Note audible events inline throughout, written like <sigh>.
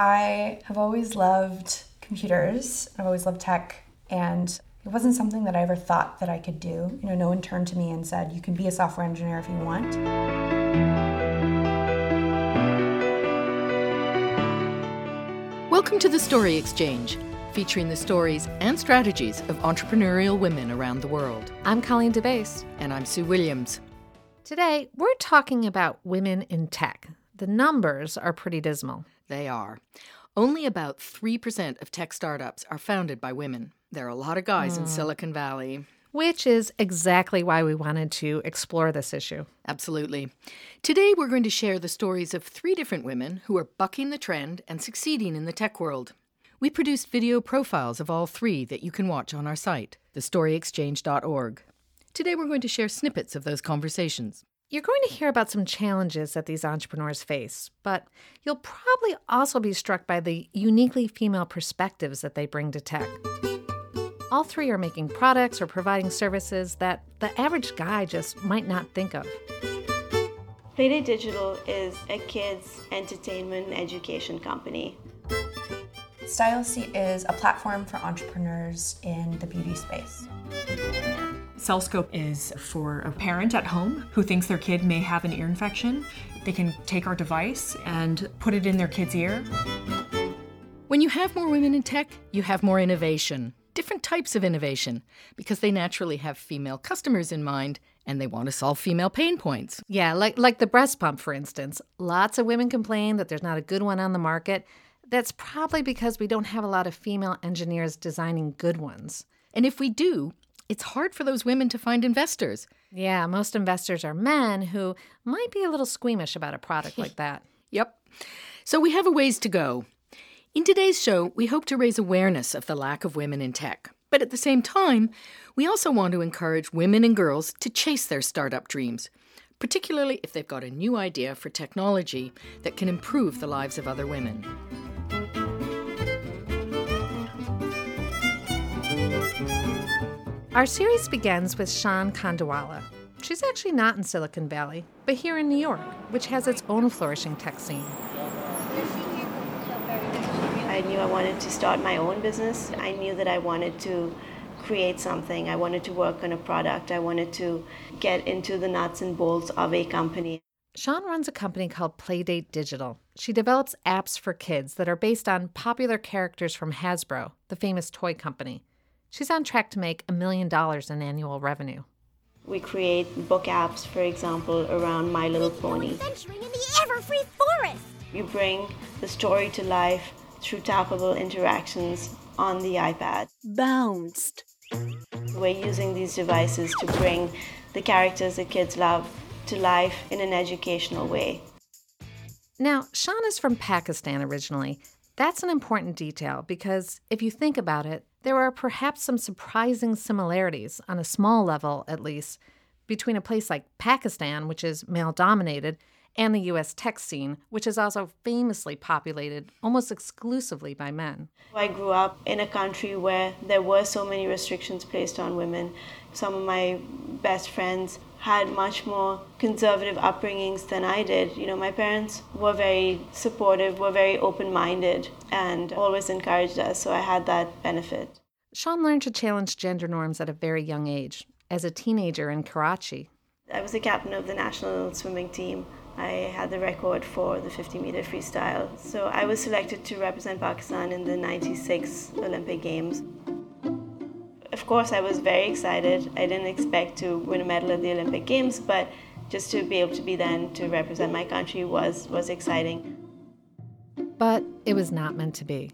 I have always loved computers. I've always loved tech, and it wasn't something that I ever thought that I could do. You know, no one turned to me and said, "You can be a software engineer if you want." Welcome to the Story Exchange, featuring the stories and strategies of entrepreneurial women around the world. I'm Colleen DeBaise. And I'm Sue Williams. Today, we're talking about women in tech. The numbers are pretty dismal. They are. Only about 3% of tech startups are founded by women. There are a lot of guys mm. in hmm. Silicon Valley. Which is exactly why we wanted to explore this issue. Absolutely. Today, we're going to share the stories of three different women who are bucking the trend and succeeding in the tech world. We produced video profiles of all three that you can watch on our site, thestoryexchange.org. Today, we're going to share snippets of those conversations. You're going to hear about some challenges that these entrepreneurs face, but you'll probably also be struck by the uniquely female perspectives that they bring to tech. All three are making products or providing services that the average guy just might not think of. Playdate Digital is a kids' entertainment and education company. StyleSeat is a platform for entrepreneurs in the beauty space. Cellscope is for a parent at home who thinks their kid may have an ear infection. They can take our device and put it in their kid's ear. When you have more women in tech, you have more innovation, different types of innovation, because they naturally have female customers in mind and they want to solve female pain points. Yeah, like like the breast pump for instance. Lots of women complain that there's not a good one on the market. That's probably because we don't have a lot of female engineers designing good ones. And if we do, it's hard for those women to find investors. Yeah, most investors are men who might be a little squeamish about a product <laughs> like that. Yep. So we have a ways to go. In today's show, we hope to raise awareness of the lack of women in tech. But at the same time, we also want to encourage women and girls to chase their startup dreams, particularly if they've got a new idea for technology that can improve the lives of other women. Our series begins with Shaan Kandawalla. She's actually not in Silicon Valley, but here in New York, which has its own flourishing tech scene. I knew I wanted to start my own business. I knew that I wanted to create something. I wanted to work on a product. I wanted to get into the nuts and bolts of a company. Shaan runs a company called Playdate Digital. She develops apps for kids that are based on popular characters from Hasbro, the famous toy company. She's on track to make a million dollars in annual revenue. We create book apps, for example, around My Little Pony. Adventuring in the Everfree Forest. You bring the story to life through tappable interactions on the iPad. Bounced. We're using these devices to bring the characters that kids love to life in an educational way. Now, Shaan is from Pakistan originally. That's an important detail because if you think about it, there are perhaps some surprising similarities, on a small level at least, between a place like Pakistan, which is male dominated, and the US tech scene, which is also famously populated almost exclusively by men. I grew up in a country where there were so many restrictions placed on women. Some of my best friends had much more conservative upbringings than I did. You know, my parents were very supportive, were very open minded, and always encouraged us, so I had that benefit. Shaan learned to challenge gender norms at a very young age. As a teenager in Karachi, I was the captain of the national swimming team. I had the record for the 50 meter freestyle. So I was selected to represent Pakistan in the 96 Olympic Games. Of course, I was very excited. I didn't expect to win a medal at the Olympic Games, but just to be able to be then to represent my country was, was exciting. But it was not meant to be.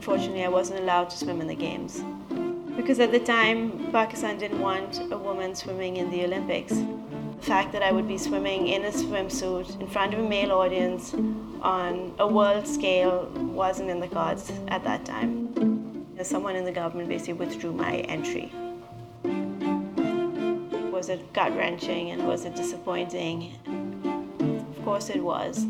Unfortunately, I wasn't allowed to swim in the Games. Because at the time, Pakistan didn't want a woman swimming in the Olympics. The fact that I would be swimming in a swimsuit in front of a male audience on a world scale wasn't in the cards at that time someone in the government basically withdrew my entry. Was it gut wrenching and was it disappointing? Of course it was.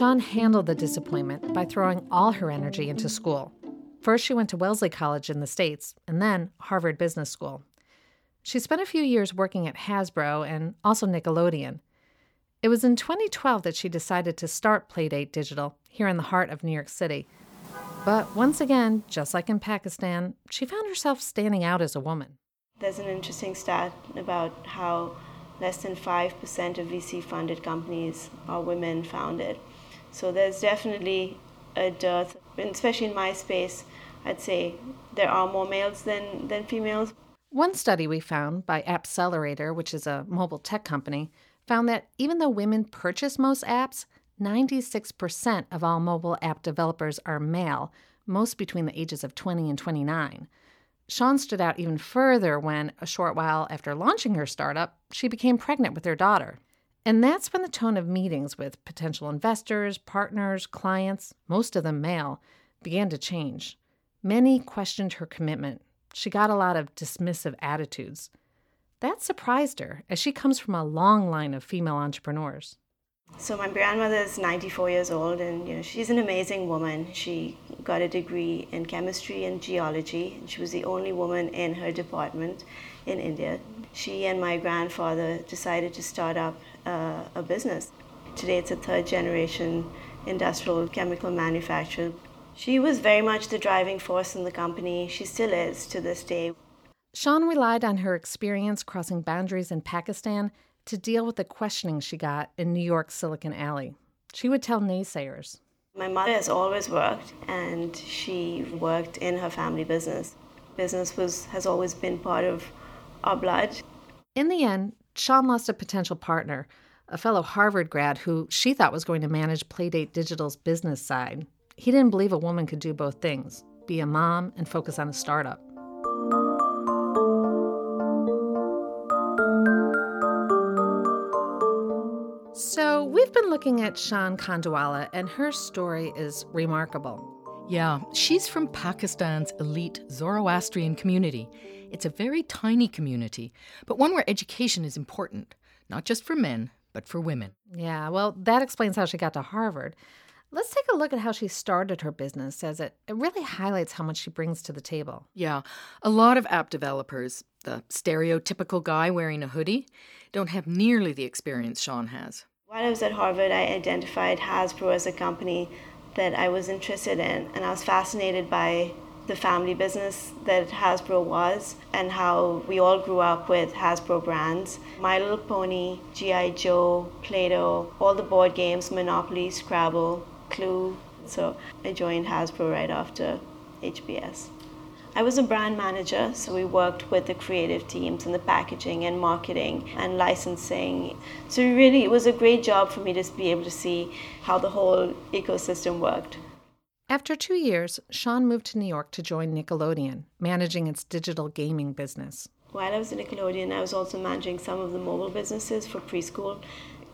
Shaan handled the disappointment by throwing all her energy into school. First, she went to Wellesley College in the States, and then Harvard Business School. She spent a few years working at Hasbro and also Nickelodeon. It was in 2012 that she decided to start Playdate Digital here in the heart of New York City. But once again, just like in Pakistan, she found herself standing out as a woman. There's an interesting stat about how less than 5% of VC funded companies are women founded. So there's definitely a dearth, especially in my space, I'd say there are more males than, than females. One study we found by Appcelerator, which is a mobile tech company, found that even though women purchase most apps, 96% of all mobile app developers are male, most between the ages of 20 and 29. Shaan stood out even further when, a short while after launching her startup, she became pregnant with her daughter. And that's when the tone of meetings with potential investors, partners, clients, most of them male, began to change. Many questioned her commitment. She got a lot of dismissive attitudes. That surprised her, as she comes from a long line of female entrepreneurs. So my grandmother is 94 years old, and you know she's an amazing woman. She got a degree in chemistry and geology, and she was the only woman in her department in India. She and my grandfather decided to start up uh, a business. Today, it's a third generation industrial chemical manufacturer. She was very much the driving force in the company. She still is to this day. Shaan relied on her experience crossing boundaries in Pakistan to deal with the questioning she got in New York's Silicon Alley. She would tell naysayers. My mother has always worked, and she worked in her family business. Business was has always been part of our blood. In the end, Shaan lost a potential partner, a fellow Harvard grad who she thought was going to manage Playdate Digital's business side. He didn't believe a woman could do both things be a mom and focus on a startup. So, we've been looking at Shaan Kandawalla, and her story is remarkable. Yeah, she's from Pakistan's elite Zoroastrian community. It's a very tiny community, but one where education is important, not just for men, but for women. Yeah, well, that explains how she got to Harvard. Let's take a look at how she started her business, as it, it really highlights how much she brings to the table. Yeah, a lot of app developers, the stereotypical guy wearing a hoodie, don't have nearly the experience Shaan has. While I was at Harvard, I identified Hasbro as a company that I was interested in, and I was fascinated by the family business that Hasbro was and how we all grew up with Hasbro brands. My Little Pony, G.I. Joe, Play Doh, all the board games, Monopoly, Scrabble, Clue. So I joined Hasbro right after HBS. I was a brand manager, so we worked with the creative teams and the packaging and marketing and licensing. So really, it was a great job for me to be able to see how the whole ecosystem worked. After two years, Shaan moved to New York to join Nickelodeon, managing its digital gaming business. While I was at Nickelodeon, I was also managing some of the mobile businesses for preschool.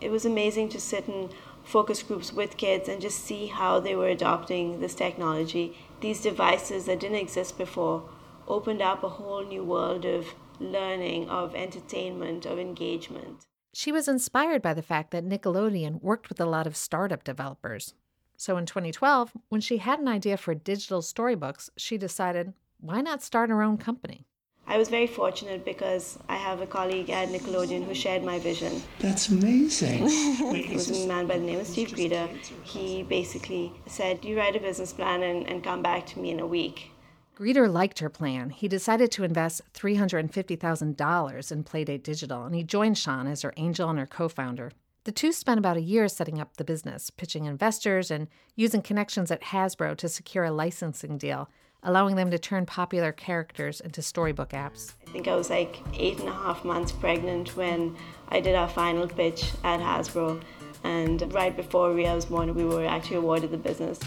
It was amazing to sit in focus groups with kids and just see how they were adopting this technology these devices that didn't exist before opened up a whole new world of learning, of entertainment, of engagement. She was inspired by the fact that Nickelodeon worked with a lot of startup developers. So in 2012, when she had an idea for digital storybooks, she decided, why not start her own company? I was very fortunate because I have a colleague at Nickelodeon who shared my vision. That's amazing. <laughs> it was a man by the name of Steve Greeter. He basically said, You write a business plan and, and come back to me in a week. Greeter liked her plan. He decided to invest $350,000 in Playdate Digital, and he joined Shaan as her angel and her co founder. The two spent about a year setting up the business, pitching investors, and using connections at Hasbro to secure a licensing deal allowing them to turn popular characters into storybook apps. I think I was like eight and a half months pregnant when I did our final pitch at Hasbro. And right before Ria was born, we were actually awarded the business.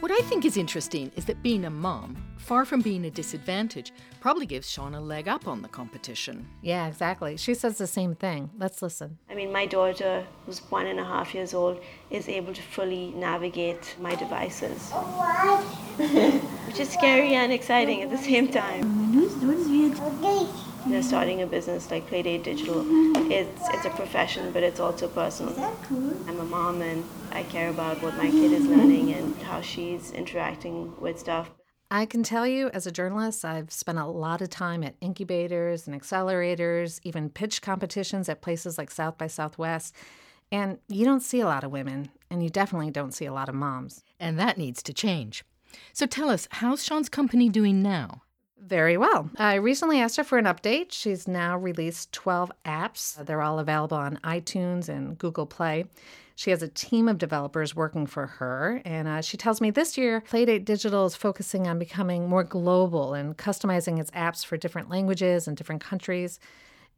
What I think is interesting is that being a mom, far from being a disadvantage, probably gives Shaan a leg up on the competition. Yeah, exactly. She says the same thing. Let's listen. I mean, my daughter, who's one and a half years old, is able to fully navigate my devices. <laughs> Which is scary and exciting at the same time. You know, starting a business like Playdate Digital, it's, it's a profession, but it's also personal. I'm a mom and I care about what my kid is learning and how she's interacting with stuff. I can tell you, as a journalist, I've spent a lot of time at incubators and accelerators, even pitch competitions at places like South by Southwest. And you don't see a lot of women, and you definitely don't see a lot of moms. And that needs to change. So tell us, how's Shaan's company doing now? Very well. I recently asked her for an update. She's now released 12 apps. They're all available on iTunes and Google Play. She has a team of developers working for her, and uh, she tells me this year Playdate Digital is focusing on becoming more global and customizing its apps for different languages and different countries.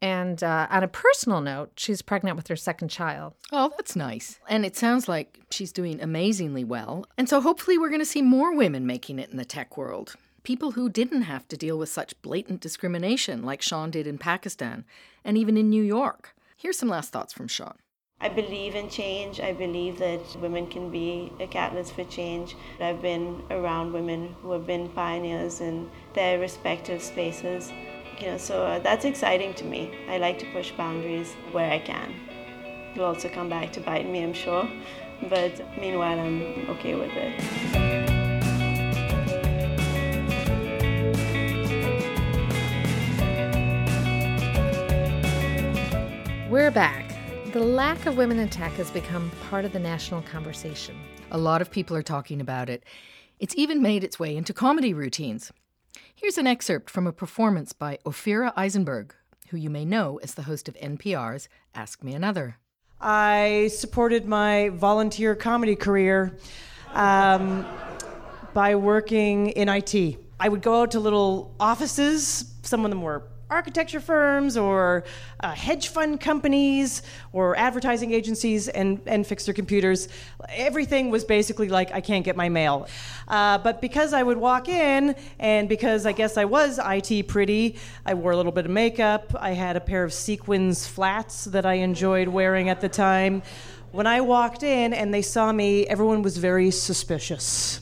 And uh, on a personal note, she's pregnant with her second child. Oh, that's nice. And it sounds like she's doing amazingly well. And so hopefully we're going to see more women making it in the tech world. People who didn't have to deal with such blatant discrimination like Shaan did in Pakistan and even in New York. Here's some last thoughts from Shaan. I believe in change. I believe that women can be a catalyst for change. I've been around women who have been pioneers in their respective spaces. You know, so uh, that's exciting to me. I like to push boundaries where I can. It'll also come back to bite me, I'm sure. But meanwhile, I'm okay with it. We're back. The lack of women in tech has become part of the national conversation. A lot of people are talking about it. It's even made its way into comedy routines. Here's an excerpt from a performance by Ophira Eisenberg, who you may know as the host of NPR's Ask Me Another. I supported my volunteer comedy career um, by working in IT. I would go out to little offices, some of them were architecture firms or uh, hedge fund companies or advertising agencies and, and fix their computers. Everything was basically like, I can't get my mail. Uh, but because I would walk in, and because I guess I was IT pretty, I wore a little bit of makeup, I had a pair of sequins flats that I enjoyed wearing at the time. When I walked in and they saw me, everyone was very suspicious.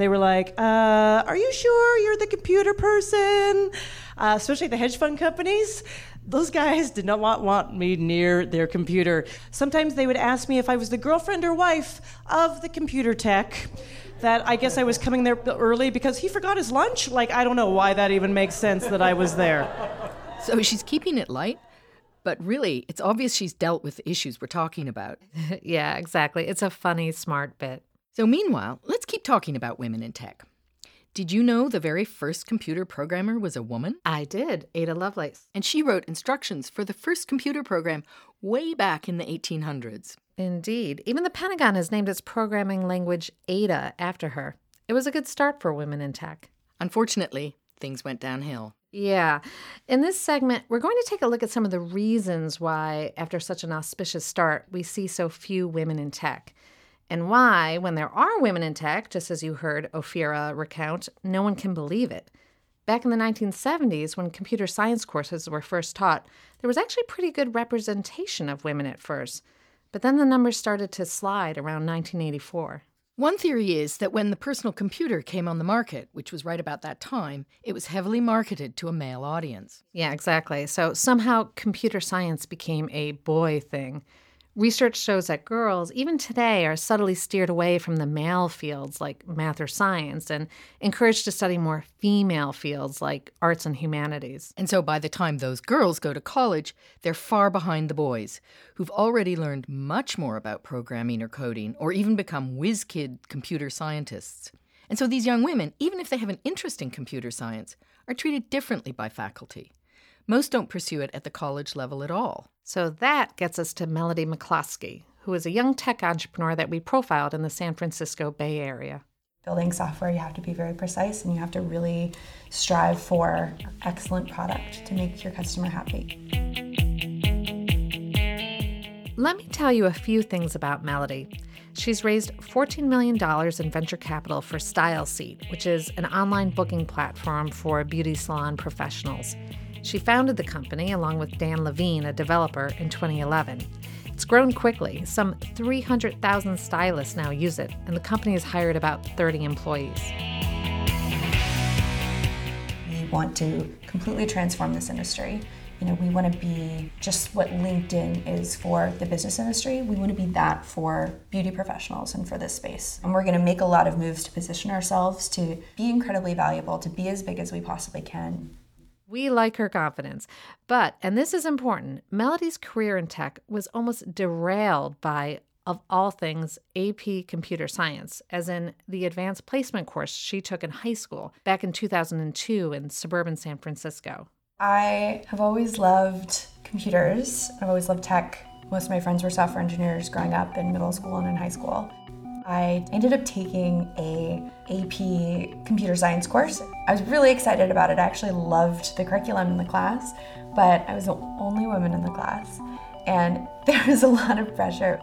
They were like, uh, Are you sure you're the computer person? uh, especially the hedge fund companies. Those guys did not want, want me near their computer. Sometimes they would ask me if I was the girlfriend or wife of the computer tech that I guess I was coming there early because he forgot his lunch. Like, I don't know why that even makes sense that I was there. So she's keeping it light, but really, it's obvious she's dealt with the issues we're talking about. <laughs> yeah, exactly. It's a funny, smart bit. So, meanwhile, let's keep talking about women in tech. Did you know the very first computer programmer was a woman? I did, Ada Lovelace. And she wrote instructions for the first computer program way back in the 1800s. Indeed. Even the Pentagon has named its programming language Ada after her. It was a good start for women in tech. Unfortunately, things went downhill. Yeah. In this segment, we're going to take a look at some of the reasons why, after such an auspicious start, we see so few women in tech and why, when there are women in tech, just as you heard Ophira recount, no one can believe it. Back in the 1970s, when computer science courses were first taught, there was actually pretty good representation of women at first. But then the numbers started to slide around 1984. One theory is that when the personal computer came on the market, which was right about that time, it was heavily marketed to a male audience. Yeah, exactly. So somehow computer science became a boy thing. Research shows that girls, even today, are subtly steered away from the male fields like math or science and encouraged to study more female fields like arts and humanities. And so by the time those girls go to college, they're far behind the boys, who've already learned much more about programming or coding, or even become whiz kid computer scientists. And so these young women, even if they have an interest in computer science, are treated differently by faculty. Most don't pursue it at the college level at all. So that gets us to Melody McCloskey, who is a young tech entrepreneur that we profiled in the San Francisco Bay Area. Building software, you have to be very precise and you have to really strive for excellent product to make your customer happy. Let me tell you a few things about Melody. She's raised $14 million in venture capital for StyleSeat, which is an online booking platform for beauty salon professionals. She founded the company along with Dan Levine, a developer, in 2011. It's grown quickly. Some 300,000 stylists now use it, and the company has hired about 30 employees. We want to completely transform this industry you know, we want to be just what LinkedIn is for the business industry. We want to be that for beauty professionals and for this space. And we're going to make a lot of moves to position ourselves to be incredibly valuable, to be as big as we possibly can. We like her confidence. But, and this is important, Melody's career in tech was almost derailed by, of all things, AP computer science, as in the advanced placement course she took in high school back in 2002 in suburban San Francisco. I have always loved computers. I've always loved tech. Most of my friends were software engineers growing up in middle school and in high school. I ended up taking a AP computer science course. I was really excited about it. I actually loved the curriculum in the class, but I was the only woman in the class and <laughs> there was a lot of pressure.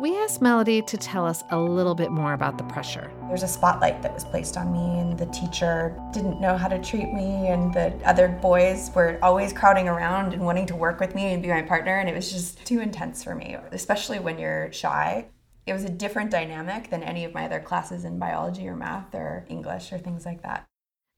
We asked Melody to tell us a little bit more about the pressure. There's a spotlight that was placed on me, and the teacher didn't know how to treat me, and the other boys were always crowding around and wanting to work with me and be my partner, and it was just too intense for me, especially when you're shy. It was a different dynamic than any of my other classes in biology or math or English or things like that.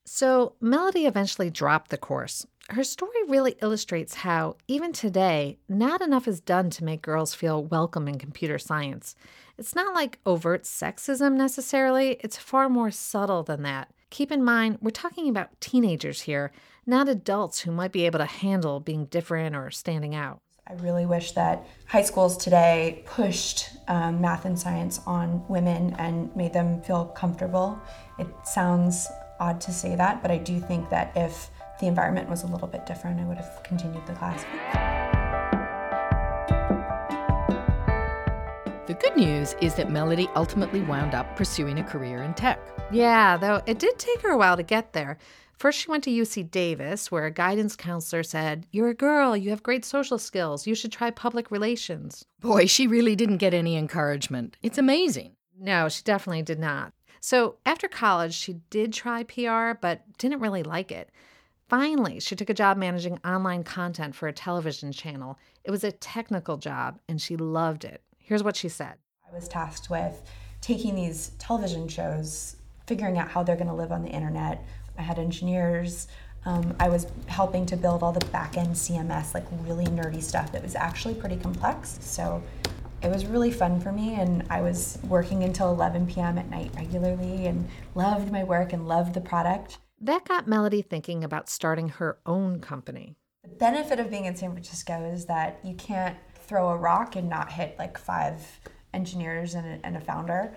So, Melody eventually dropped the course. Her story really illustrates how, even today, not enough is done to make girls feel welcome in computer science. It's not like overt sexism necessarily, it's far more subtle than that. Keep in mind, we're talking about teenagers here, not adults who might be able to handle being different or standing out. I really wish that high schools today pushed um, math and science on women and made them feel comfortable. It sounds odd to say that, but I do think that if the environment was a little bit different, I would have continued the class. The good news is that Melody ultimately wound up pursuing a career in tech. Yeah, though it did take her a while to get there. First, she went to UC Davis, where a guidance counselor said, You're a girl, you have great social skills, you should try public relations. Boy, she really didn't get any encouragement. It's amazing. No, she definitely did not. So after college, she did try PR, but didn't really like it. Finally, she took a job managing online content for a television channel. It was a technical job, and she loved it. Here's what she said I was tasked with taking these television shows, figuring out how they're going to live on the internet. I had engineers. Um, I was helping to build all the back end CMS, like really nerdy stuff that was actually pretty complex. So it was really fun for me and i was working until 11 p.m at night regularly and loved my work and loved the product that got melody thinking about starting her own company the benefit of being in san francisco is that you can't throw a rock and not hit like five engineers and a, and a founder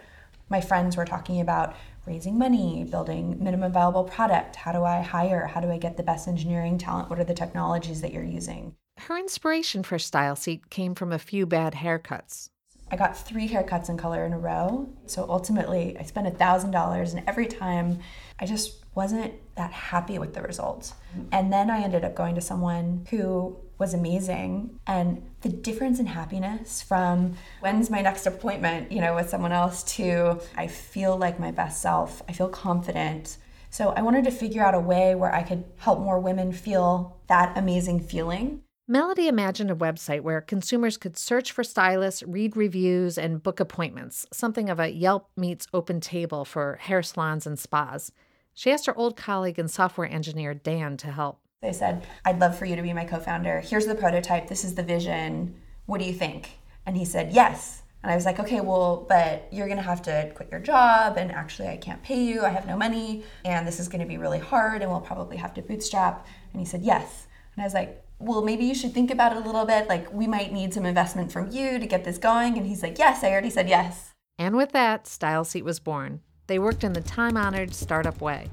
my friends were talking about raising money building minimum viable product how do i hire how do i get the best engineering talent what are the technologies that you're using her inspiration for Style Seat came from a few bad haircuts. I got three haircuts in color in a row. So ultimately, I spent $1,000, and every time I just wasn't that happy with the results. And then I ended up going to someone who was amazing. And the difference in happiness from when's my next appointment, you know, with someone else to I feel like my best self, I feel confident. So I wanted to figure out a way where I could help more women feel that amazing feeling. Melody imagined a website where consumers could search for stylists, read reviews, and book appointments, something of a Yelp meets Open Table for hair salons and spas. She asked her old colleague and software engineer, Dan, to help. They said, I'd love for you to be my co founder. Here's the prototype. This is the vision. What do you think? And he said, Yes. And I was like, okay, well, but you're going to have to quit your job, and actually, I can't pay you. I have no money, and this is going to be really hard, and we'll probably have to bootstrap. And he said, yes. And I was like, well, maybe you should think about it a little bit. Like, we might need some investment from you to get this going. And he's like, yes, I already said yes. And with that, Style Seat was born. They worked in the time honored startup way.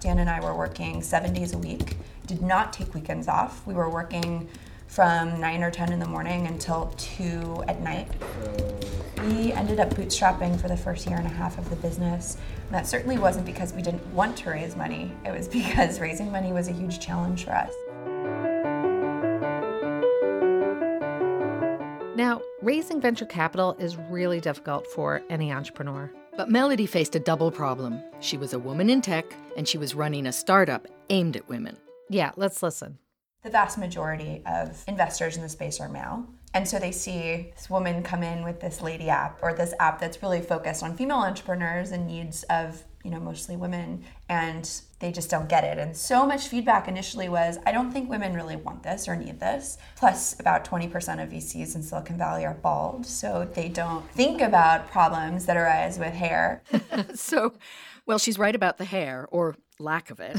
Dan and I were working seven days a week, did not take weekends off. We were working from 9 or 10 in the morning until 2 at night. We ended up bootstrapping for the first year and a half of the business. And that certainly wasn't because we didn't want to raise money, it was <laughs> because raising money was a huge challenge for us. Now, raising venture capital is really difficult for any entrepreneur. But Melody faced a double problem. She was a woman in tech, and she was running a startup aimed at women. Yeah, let's listen. The vast majority of investors in the space are male. And so they see this woman come in with this lady app or this app that's really focused on female entrepreneurs and needs of you know, mostly women, and they just don't get it. And so much feedback initially was, I don't think women really want this or need this. Plus, about 20% of VCs in Silicon Valley are bald, so they don't think about problems that arise with hair. <laughs> so, well, she's right about the hair, or lack of it.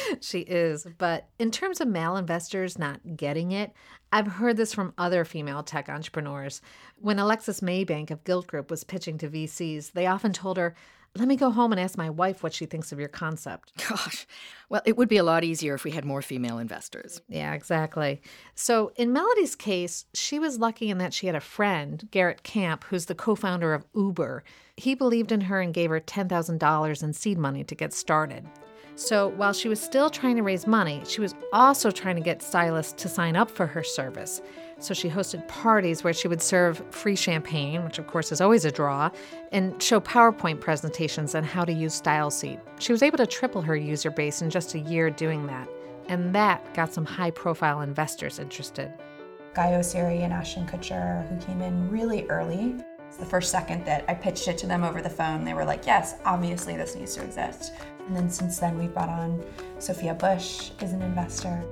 <laughs> she is. But in terms of male investors not getting it, I've heard this from other female tech entrepreneurs. When Alexis Maybank of Gilt Groupe was pitching to VCs, they often told her, let me go home and ask my wife what she thinks of your concept. <laughs> Gosh, well, it would be a lot easier if we had more female investors. Yeah, exactly. So, in Melody's case, she was lucky in that she had a friend, Garrett Camp, who's the co founder of Uber. He believed in her and gave her $10,000 in seed money to get started. So while she was still trying to raise money, she was also trying to get stylists to sign up for her service. So she hosted parties where she would serve free champagne, which of course is always a draw, and show PowerPoint presentations on how to use StyleSeat. She was able to triple her user base in just a year doing that. And that got some high profile investors interested. Guy Oseary and Ashton Kutcher, who came in really early. The first second that I pitched it to them over the phone, they were like, yes, obviously this needs to exist. And then since then, we've brought on Sophia Bush as an investor.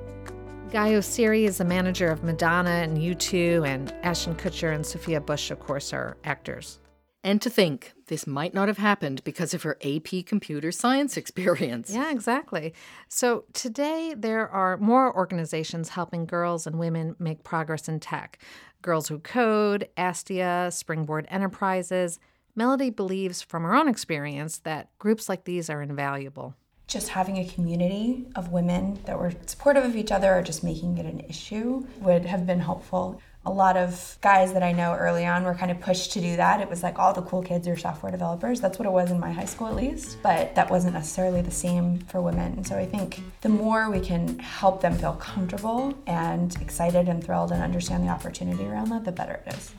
Guy Oseary is the manager of Madonna and U2, and Ashton Kutcher and Sophia Bush, of course, are actors. And to think this might not have happened because of her AP computer science <laughs> experience. Yeah, exactly. So today there are more organizations helping girls and women make progress in tech. Girls Who Code, Astia, Springboard Enterprises, Melody believes from her own experience that groups like these are invaluable. Just having a community of women that were supportive of each other or just making it an issue would have been helpful. A lot of guys that I know early on were kind of pushed to do that. It was like all the cool kids are software developers. That's what it was in my high school, at least. But that wasn't necessarily the same for women. So I think the more we can help them feel comfortable and excited and thrilled and understand the opportunity around that, the better it is.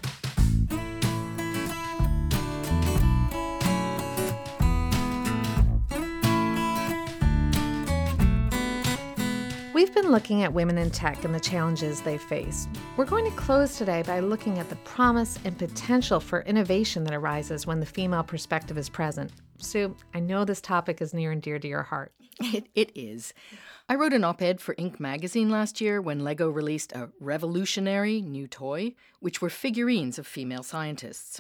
We've been looking at women in tech and the challenges they face. We're going to close today by looking at the promise and potential for innovation that arises when the female perspective is present. Sue, I know this topic is near and dear to your heart. <laughs> It, it is. I wrote an op ed for Inc. magazine last year when LEGO released a revolutionary new toy, which were figurines of female scientists.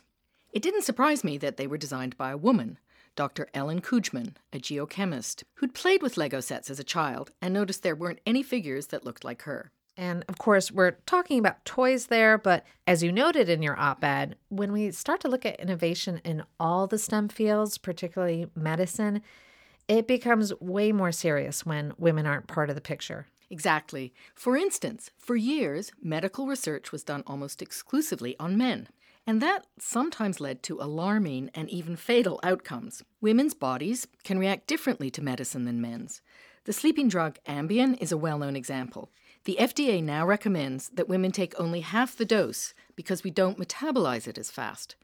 It didn't surprise me that they were designed by a woman, Dr. Ellen Kooijman, a geochemist, who'd played with Lego sets as a child and noticed there weren't any figures that looked like her. And of course, we're talking about toys there, but as you noted in your op ed, when we start to look at innovation in all the STEM fields, particularly medicine, it becomes way more serious when women aren't part of the picture. Exactly. For instance, for years, medical research was done almost exclusively on men. And that sometimes led to alarming and even fatal outcomes. Women's bodies can react differently to medicine than men's. The sleeping drug Ambien is a well known example. The FDA now recommends that women take only half the dose because we don't metabolize it as fast.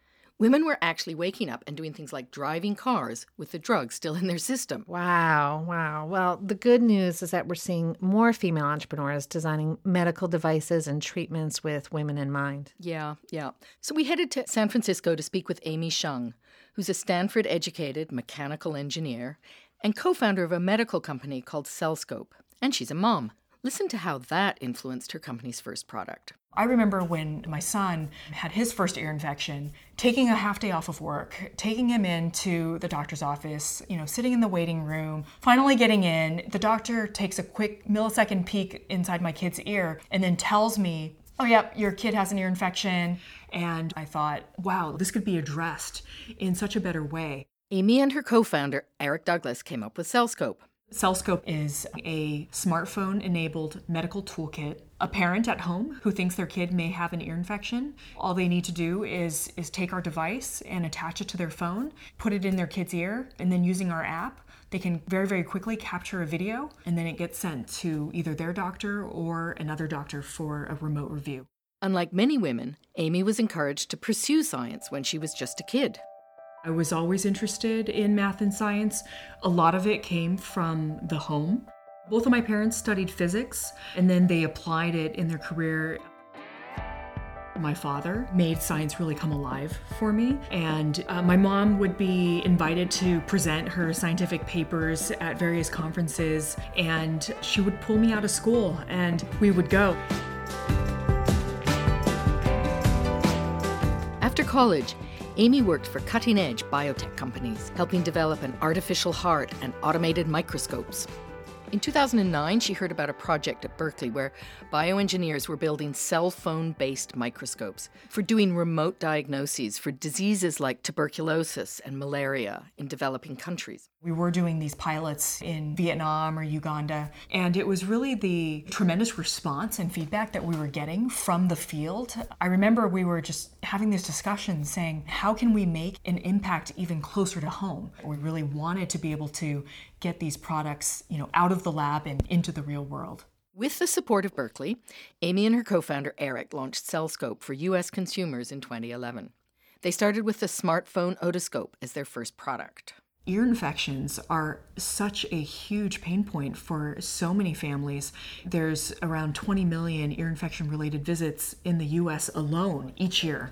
Women were actually waking up and doing things like driving cars with the drug still in their system. Wow, wow. Well, the good news is that we're seeing more female entrepreneurs designing medical devices and treatments with women in mind. Yeah, yeah. So we headed to San Francisco to speak with Amy Sheng, who's a Stanford educated mechanical engineer and co founder of a medical company called CellScope. And she's a mom. Listen to how that influenced her company's first product. I remember when my son had his first ear infection, taking a half day off of work, taking him into the doctor's office, you know, sitting in the waiting room, finally getting in. The doctor takes a quick millisecond peek inside my kid's ear and then tells me, Oh, yep, your kid has an ear infection. And I thought, wow, this could be addressed in such a better way. Amy and her co founder, Eric Douglas, came up with CellScope. CellScope is a smartphone enabled medical toolkit. A parent at home who thinks their kid may have an ear infection, all they need to do is, is take our device and attach it to their phone, put it in their kid's ear, and then using our app, they can very, very quickly capture a video and then it gets sent to either their doctor or another doctor for a remote review. Unlike many women, Amy was encouraged to pursue science when she was just a kid. I was always interested in math and science. A lot of it came from the home. Both of my parents studied physics and then they applied it in their career. My father made science really come alive for me. And uh, my mom would be invited to present her scientific papers at various conferences, and she would pull me out of school and we would go. After college, Amy worked for cutting edge biotech companies, helping develop an artificial heart and automated microscopes. In 2009, she heard about a project at Berkeley where bioengineers were building cell phone based microscopes for doing remote diagnoses for diseases like tuberculosis and malaria in developing countries. We were doing these pilots in Vietnam or Uganda, and it was really the tremendous response and feedback that we were getting from the field. I remember we were just having these discussions saying, how can we make an impact even closer to home? We really wanted to be able to get these products, you know, out of the lab and into the real world. With the support of Berkeley, Amy and her co founder Eric launched CellScope for US consumers in 2011. They started with the smartphone otoscope as their first product. Ear infections are such a huge pain point for so many families. There's around 20 million ear infection related visits in the US alone each year.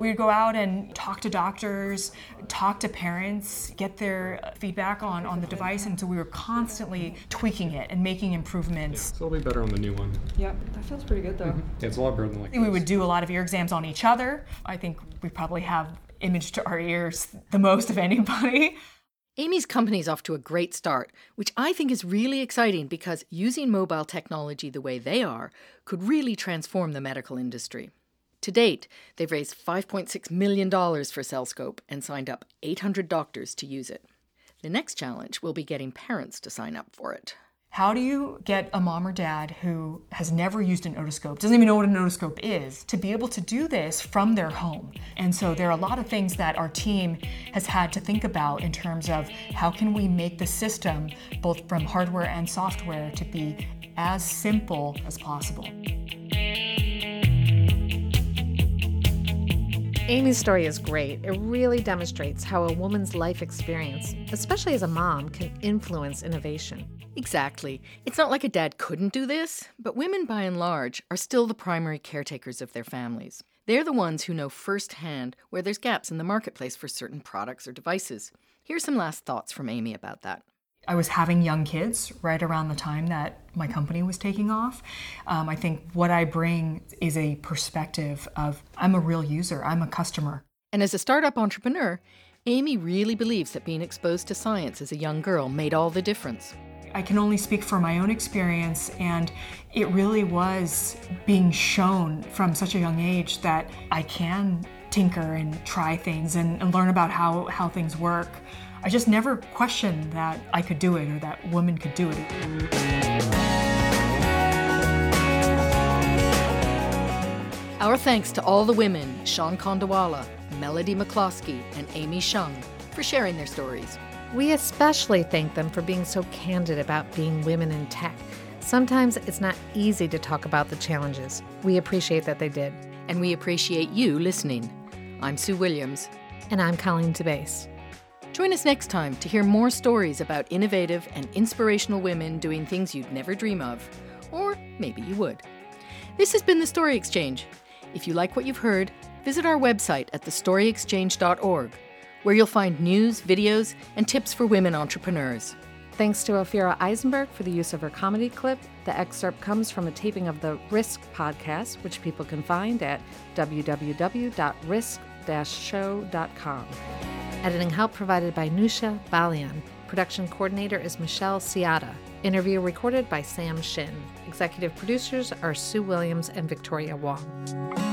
We'd go out and talk to doctors, talk to parents, get their feedback on, on the device, and so we were constantly tweaking it and making improvements. So it'll be better on the new one. Yep, that feels pretty good though. <laughs> Yeah, it's a lot better than like We would do a lot of ear exams on each other. I think we probably have image to our ears the most of anybody. Amy's company's off to a great start, which I think is really exciting because using mobile technology the way they are could really transform the medical industry. To date, they've raised $5.6 million for CellScope and signed up 800 doctors to use it. The next challenge will be getting parents to sign up for it. How do you get a mom or dad who has never used an otoscope, doesn't even know what an otoscope is, to be able to do this from their home? And so there are a lot of things that our team has had to think about in terms of how can we make the system, both from hardware and software, to be as simple as possible. Amy's story is great. It really demonstrates how a woman's life experience, especially as a mom, can influence innovation. Exactly. It's not like a dad couldn't do this, but women by and large are still the primary caretakers of their families. They're the ones who know firsthand where there's gaps in the marketplace for certain products or devices. Here's some last thoughts from Amy about that. I was having young kids right around the time that my company was taking off. Um, I think what I bring is a perspective of I'm a real user, I'm a customer. And as a startup entrepreneur, Amy really believes that being exposed to science as a young girl made all the difference. I can only speak for my own experience, and it really was being shown from such a young age that I can tinker and try things and, and learn about how, how things work. I just never questioned that I could do it or that women could do it. Our thanks to all the women, Shaan Kandawalla, Melody McCloskey, and Amy Sheng, for sharing their stories. We especially thank them for being so candid about being women in tech. Sometimes it's not easy to talk about the challenges. We appreciate that they did. And we appreciate you listening. I'm Sue Williams. And I'm Colleen DeBaise. Join us next time to hear more stories about innovative and inspirational women doing things you'd never dream of. Or maybe you would. This has been The Story Exchange. If you like what you've heard, visit our website at thestoryexchange.org, where you'll find news, videos, and tips for women entrepreneurs. Thanks to Ophira Eisenberg for the use of her comedy clip. The excerpt comes from a taping of the Risk podcast, which people can find at www.risk-show.com. Editing help provided by Nusha Balian. Production coordinator is Michelle Ciata. Interview recorded by Sam Shin. Executive producers are Sue Williams and Victoria Wong.